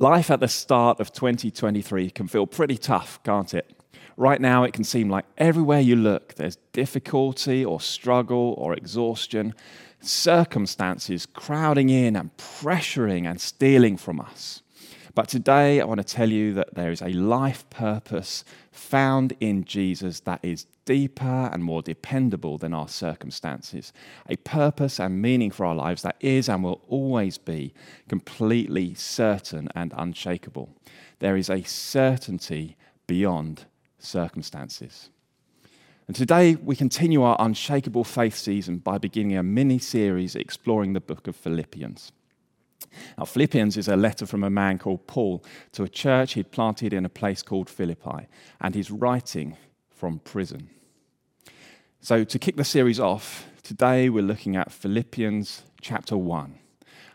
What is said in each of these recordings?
Life at the start of 2023 can feel pretty tough, can't it? Right now, it can seem like everywhere you look, there's difficulty or struggle or exhaustion, circumstances crowding in and pressuring and stealing from us. But today, I want to tell you that there is a life purpose found in Jesus that is deeper and more dependable than our circumstances. A purpose and meaning for our lives that is and will always be completely certain and unshakable. There is a certainty beyond circumstances. And today we continue our unshakable faith season by beginning a mini series exploring the book of Philippians. Now, Philippians is a letter from a man called Paul to a church he'd planted in a place called Philippi, and he's writing from prison. So, to kick the series off, today we're looking at Philippians chapter 1.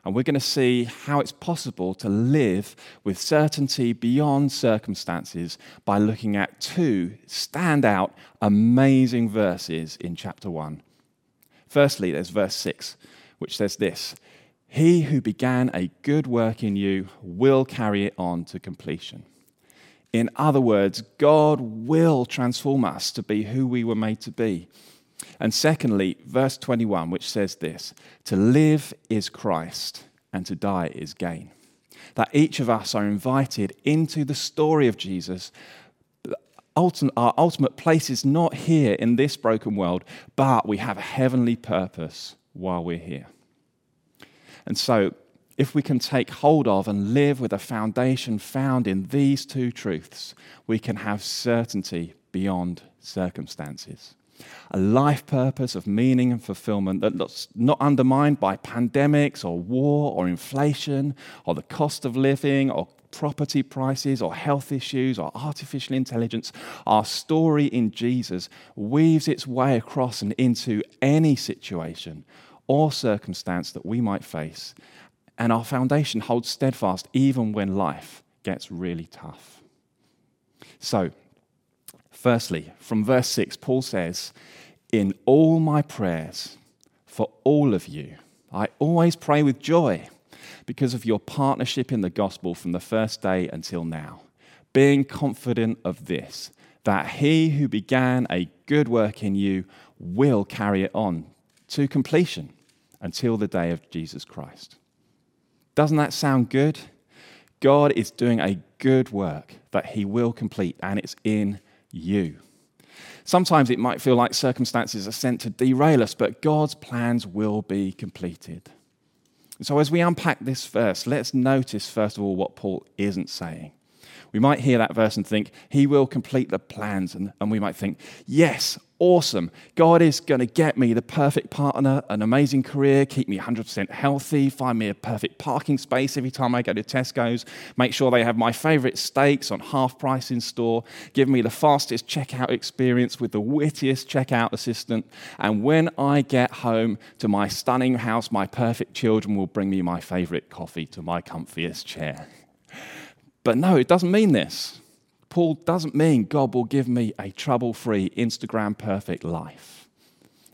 And we're going to see how it's possible to live with certainty beyond circumstances by looking at two standout, amazing verses in chapter 1. Firstly, there's verse 6, which says this he who began a good work in you will carry it on to completion. In other words, God will transform us to be who we were made to be. And secondly, verse 21, which says this To live is Christ, and to die is gain. That each of us are invited into the story of Jesus. Our ultimate place is not here in this broken world, but we have a heavenly purpose while we're here. And so, if we can take hold of and live with a foundation found in these two truths, we can have certainty beyond circumstances. A life purpose of meaning and fulfillment that's not undermined by pandemics or war or inflation or the cost of living or property prices or health issues or artificial intelligence. Our story in Jesus weaves its way across and into any situation or circumstance that we might face, and our foundation holds steadfast even when life gets really tough. So, firstly, from verse 6, Paul says, In all my prayers for all of you, I always pray with joy because of your partnership in the gospel from the first day until now, being confident of this, that he who began a good work in you will carry it on to completion until the day of Jesus Christ. Doesn't that sound good? God is doing a good work that He will complete, and it's in you. Sometimes it might feel like circumstances are sent to derail us, but God's plans will be completed. So, as we unpack this verse, let's notice, first of all, what Paul isn't saying. We might hear that verse and think, He will complete the plans. And, and we might think, Yes, awesome. God is going to get me the perfect partner, an amazing career, keep me 100% healthy, find me a perfect parking space every time I go to Tesco's, make sure they have my favorite steaks on half price in store, give me the fastest checkout experience with the wittiest checkout assistant. And when I get home to my stunning house, my perfect children will bring me my favorite coffee to my comfiest chair. But no, it doesn't mean this. Paul doesn't mean God will give me a trouble free, Instagram perfect life.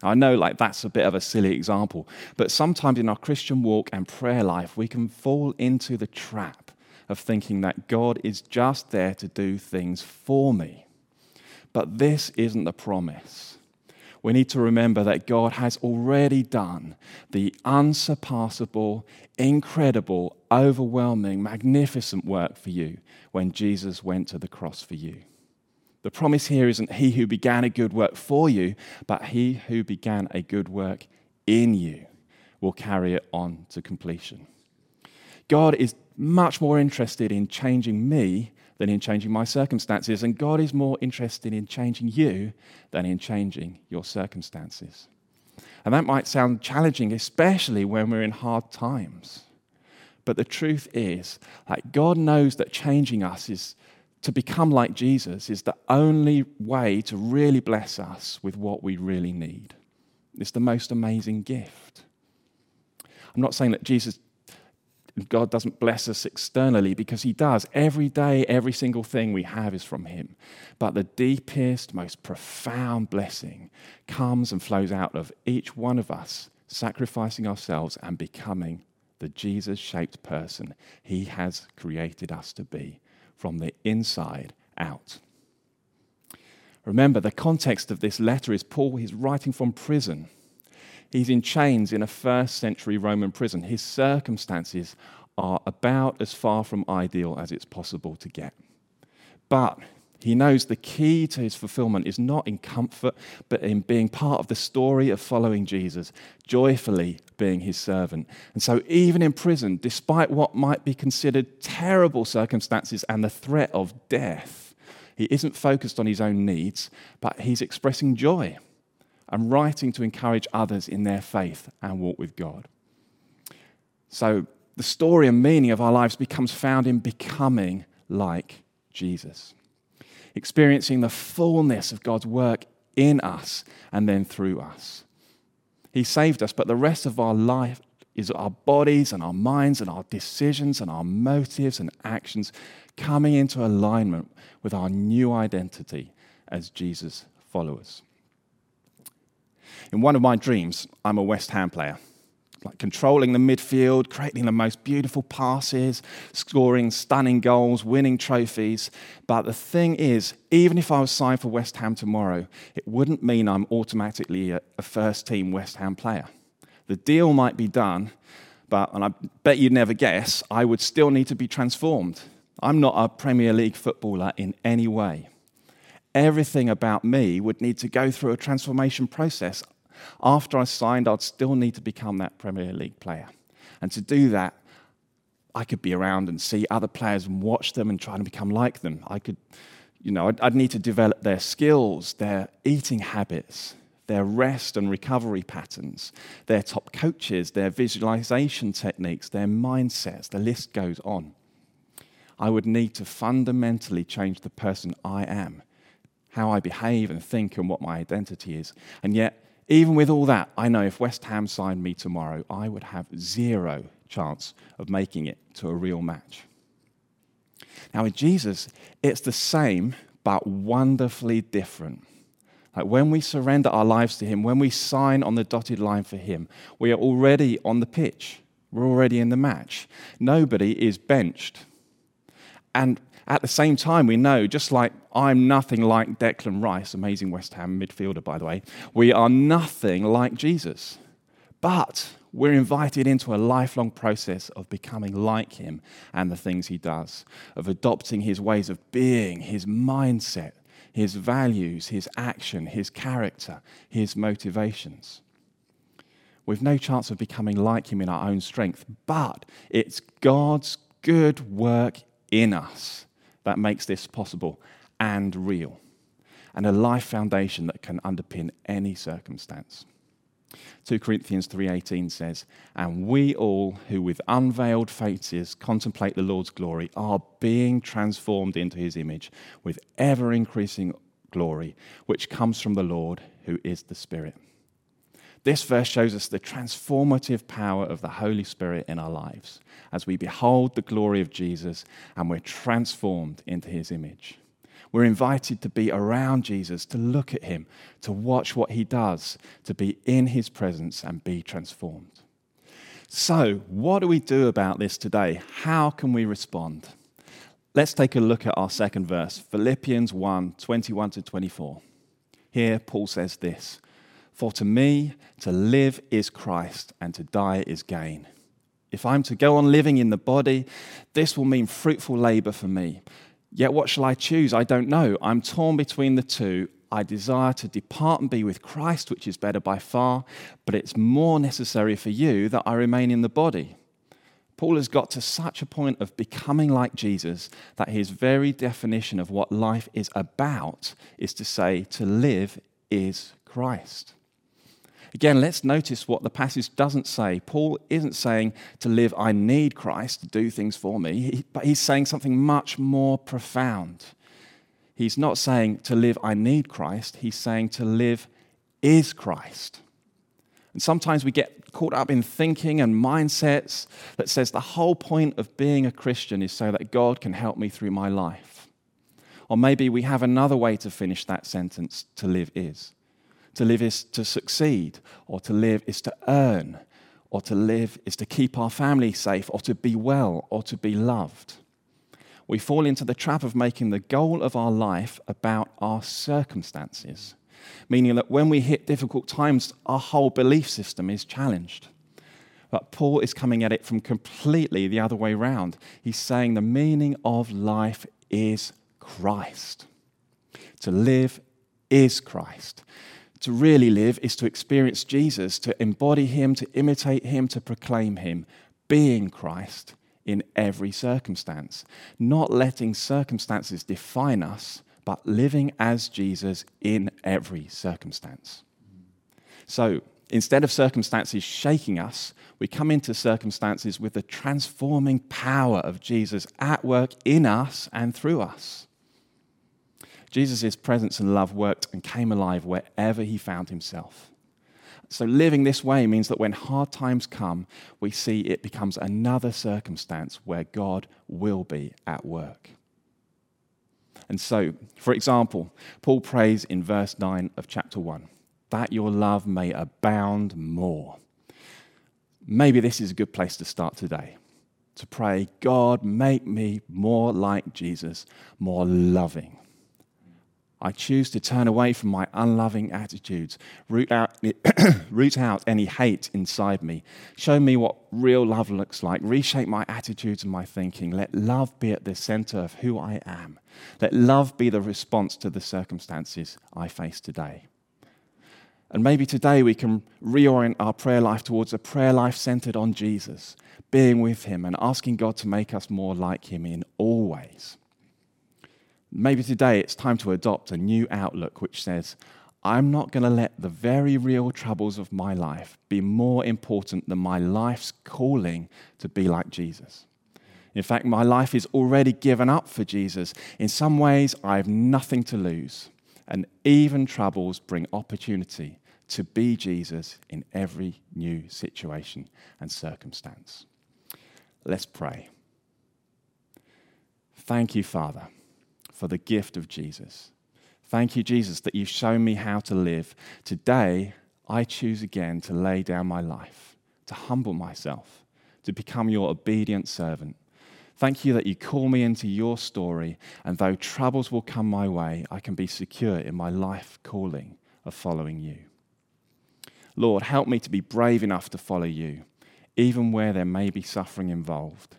I know, like, that's a bit of a silly example, but sometimes in our Christian walk and prayer life, we can fall into the trap of thinking that God is just there to do things for me. But this isn't the promise we need to remember that God has already done the unsurpassable, incredible, overwhelming, magnificent work for you when Jesus went to the cross for you. The promise here isn't he who began a good work for you, but he who began a good work in you will carry it on to completion. God is much more interested in changing me than in changing my circumstances. And God is more interested in changing you than in changing your circumstances. And that might sound challenging, especially when we're in hard times. But the truth is that God knows that changing us is to become like Jesus is the only way to really bless us with what we really need. It's the most amazing gift. I'm not saying that Jesus God doesn't bless us externally because He does. Every day, every single thing we have is from Him. But the deepest, most profound blessing comes and flows out of each one of us sacrificing ourselves and becoming the Jesus shaped person he has created us to be from the inside out. Remember, the context of this letter is Paul, he's writing from prison. He's in chains in a first century Roman prison. His circumstances are about as far from ideal as it's possible to get. But he knows the key to his fulfillment is not in comfort, but in being part of the story of following Jesus, joyfully being his servant. And so, even in prison, despite what might be considered terrible circumstances and the threat of death, he isn't focused on his own needs, but he's expressing joy and writing to encourage others in their faith and walk with God. So, the story and meaning of our lives becomes found in becoming like Jesus experiencing the fullness of God's work in us and then through us. He saved us, but the rest of our life is our bodies and our minds and our decisions and our motives and actions coming into alignment with our new identity as Jesus followers. In one of my dreams, I'm a West Ham player like controlling the midfield, creating the most beautiful passes, scoring stunning goals, winning trophies. But the thing is, even if I was signed for West Ham tomorrow, it wouldn't mean I'm automatically a, a first team West Ham player. The deal might be done, but, and I bet you'd never guess, I would still need to be transformed. I'm not a Premier League footballer in any way. Everything about me would need to go through a transformation process after I signed, I'd still need to become that Premier League player. And to do that, I could be around and see other players and watch them and try to become like them. I could, you know, I'd, I'd need to develop their skills, their eating habits, their rest and recovery patterns, their top coaches, their visualization techniques, their mindsets. The list goes on. I would need to fundamentally change the person I am, how I behave and think, and what my identity is. And yet, even with all that, I know if West Ham signed me tomorrow, I would have zero chance of making it to a real match. Now, with Jesus, it's the same, but wonderfully different. Like when we surrender our lives to Him, when we sign on the dotted line for Him, we are already on the pitch. We're already in the match. Nobody is benched. And at the same time, we know, just like I'm nothing like Declan Rice, amazing West Ham midfielder, by the way, we are nothing like Jesus. But we're invited into a lifelong process of becoming like him and the things he does, of adopting his ways of being, his mindset, his values, his action, his character, his motivations. We've no chance of becoming like him in our own strength, but it's God's good work in us that makes this possible and real, and a life foundation that can underpin any circumstance. 2 Corinthians 3:18 says, "And we all who with unveiled faces contemplate the Lord's glory are being transformed into his image with ever increasing glory, which comes from the Lord who is the Spirit." This verse shows us the transformative power of the Holy Spirit in our lives as we behold the glory of Jesus and we're transformed into his image. We're invited to be around Jesus, to look at him, to watch what he does, to be in his presence and be transformed. So, what do we do about this today? How can we respond? Let's take a look at our second verse, Philippians 1 21 to 24. Here, Paul says this. For to me, to live is Christ, and to die is gain. If I'm to go on living in the body, this will mean fruitful labor for me. Yet what shall I choose? I don't know. I'm torn between the two. I desire to depart and be with Christ, which is better by far, but it's more necessary for you that I remain in the body. Paul has got to such a point of becoming like Jesus that his very definition of what life is about is to say, to live is Christ. Again, let's notice what the passage doesn't say. Paul isn't saying to live, I need Christ to do things for me, but he's saying something much more profound. He's not saying to live, I need Christ. He's saying to live is Christ. And sometimes we get caught up in thinking and mindsets that says the whole point of being a Christian is so that God can help me through my life. Or maybe we have another way to finish that sentence to live is. To live is to succeed, or to live is to earn, or to live is to keep our family safe or to be well or to be loved. We fall into the trap of making the goal of our life about our circumstances, meaning that when we hit difficult times, our whole belief system is challenged. But Paul is coming at it from completely the other way round. He's saying the meaning of life is Christ. To live is Christ. To really live is to experience Jesus, to embody him, to imitate him, to proclaim him, being Christ in every circumstance. Not letting circumstances define us, but living as Jesus in every circumstance. So, instead of circumstances shaking us, we come into circumstances with the transforming power of Jesus at work in us and through us. Jesus' presence and love worked and came alive wherever he found himself. So, living this way means that when hard times come, we see it becomes another circumstance where God will be at work. And so, for example, Paul prays in verse 9 of chapter 1 that your love may abound more. Maybe this is a good place to start today to pray, God, make me more like Jesus, more loving. I choose to turn away from my unloving attitudes, root out, root out any hate inside me, show me what real love looks like, reshape my attitudes and my thinking. Let love be at the center of who I am. Let love be the response to the circumstances I face today. And maybe today we can reorient our prayer life towards a prayer life centered on Jesus, being with Him and asking God to make us more like Him in all ways. Maybe today it's time to adopt a new outlook which says, I'm not going to let the very real troubles of my life be more important than my life's calling to be like Jesus. In fact, my life is already given up for Jesus. In some ways, I have nothing to lose. And even troubles bring opportunity to be Jesus in every new situation and circumstance. Let's pray. Thank you, Father for the gift of Jesus. Thank you, Jesus, that you've shown me how to live. Today, I choose again to lay down my life, to humble myself, to become your obedient servant. Thank you that you call me into your story, and though troubles will come my way, I can be secure in my life calling of following you. Lord, help me to be brave enough to follow you, even where there may be suffering involved.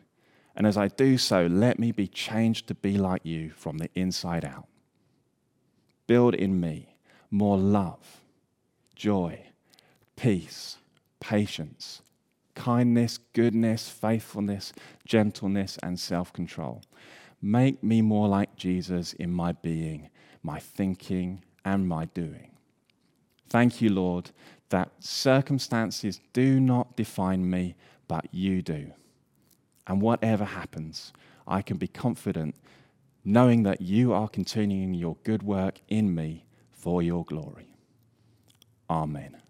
And as I do so, let me be changed to be like you from the inside out. Build in me more love, joy, peace, patience, kindness, goodness, faithfulness, gentleness, and self control. Make me more like Jesus in my being, my thinking, and my doing. Thank you, Lord, that circumstances do not define me, but you do. And whatever happens, I can be confident knowing that you are continuing your good work in me for your glory. Amen.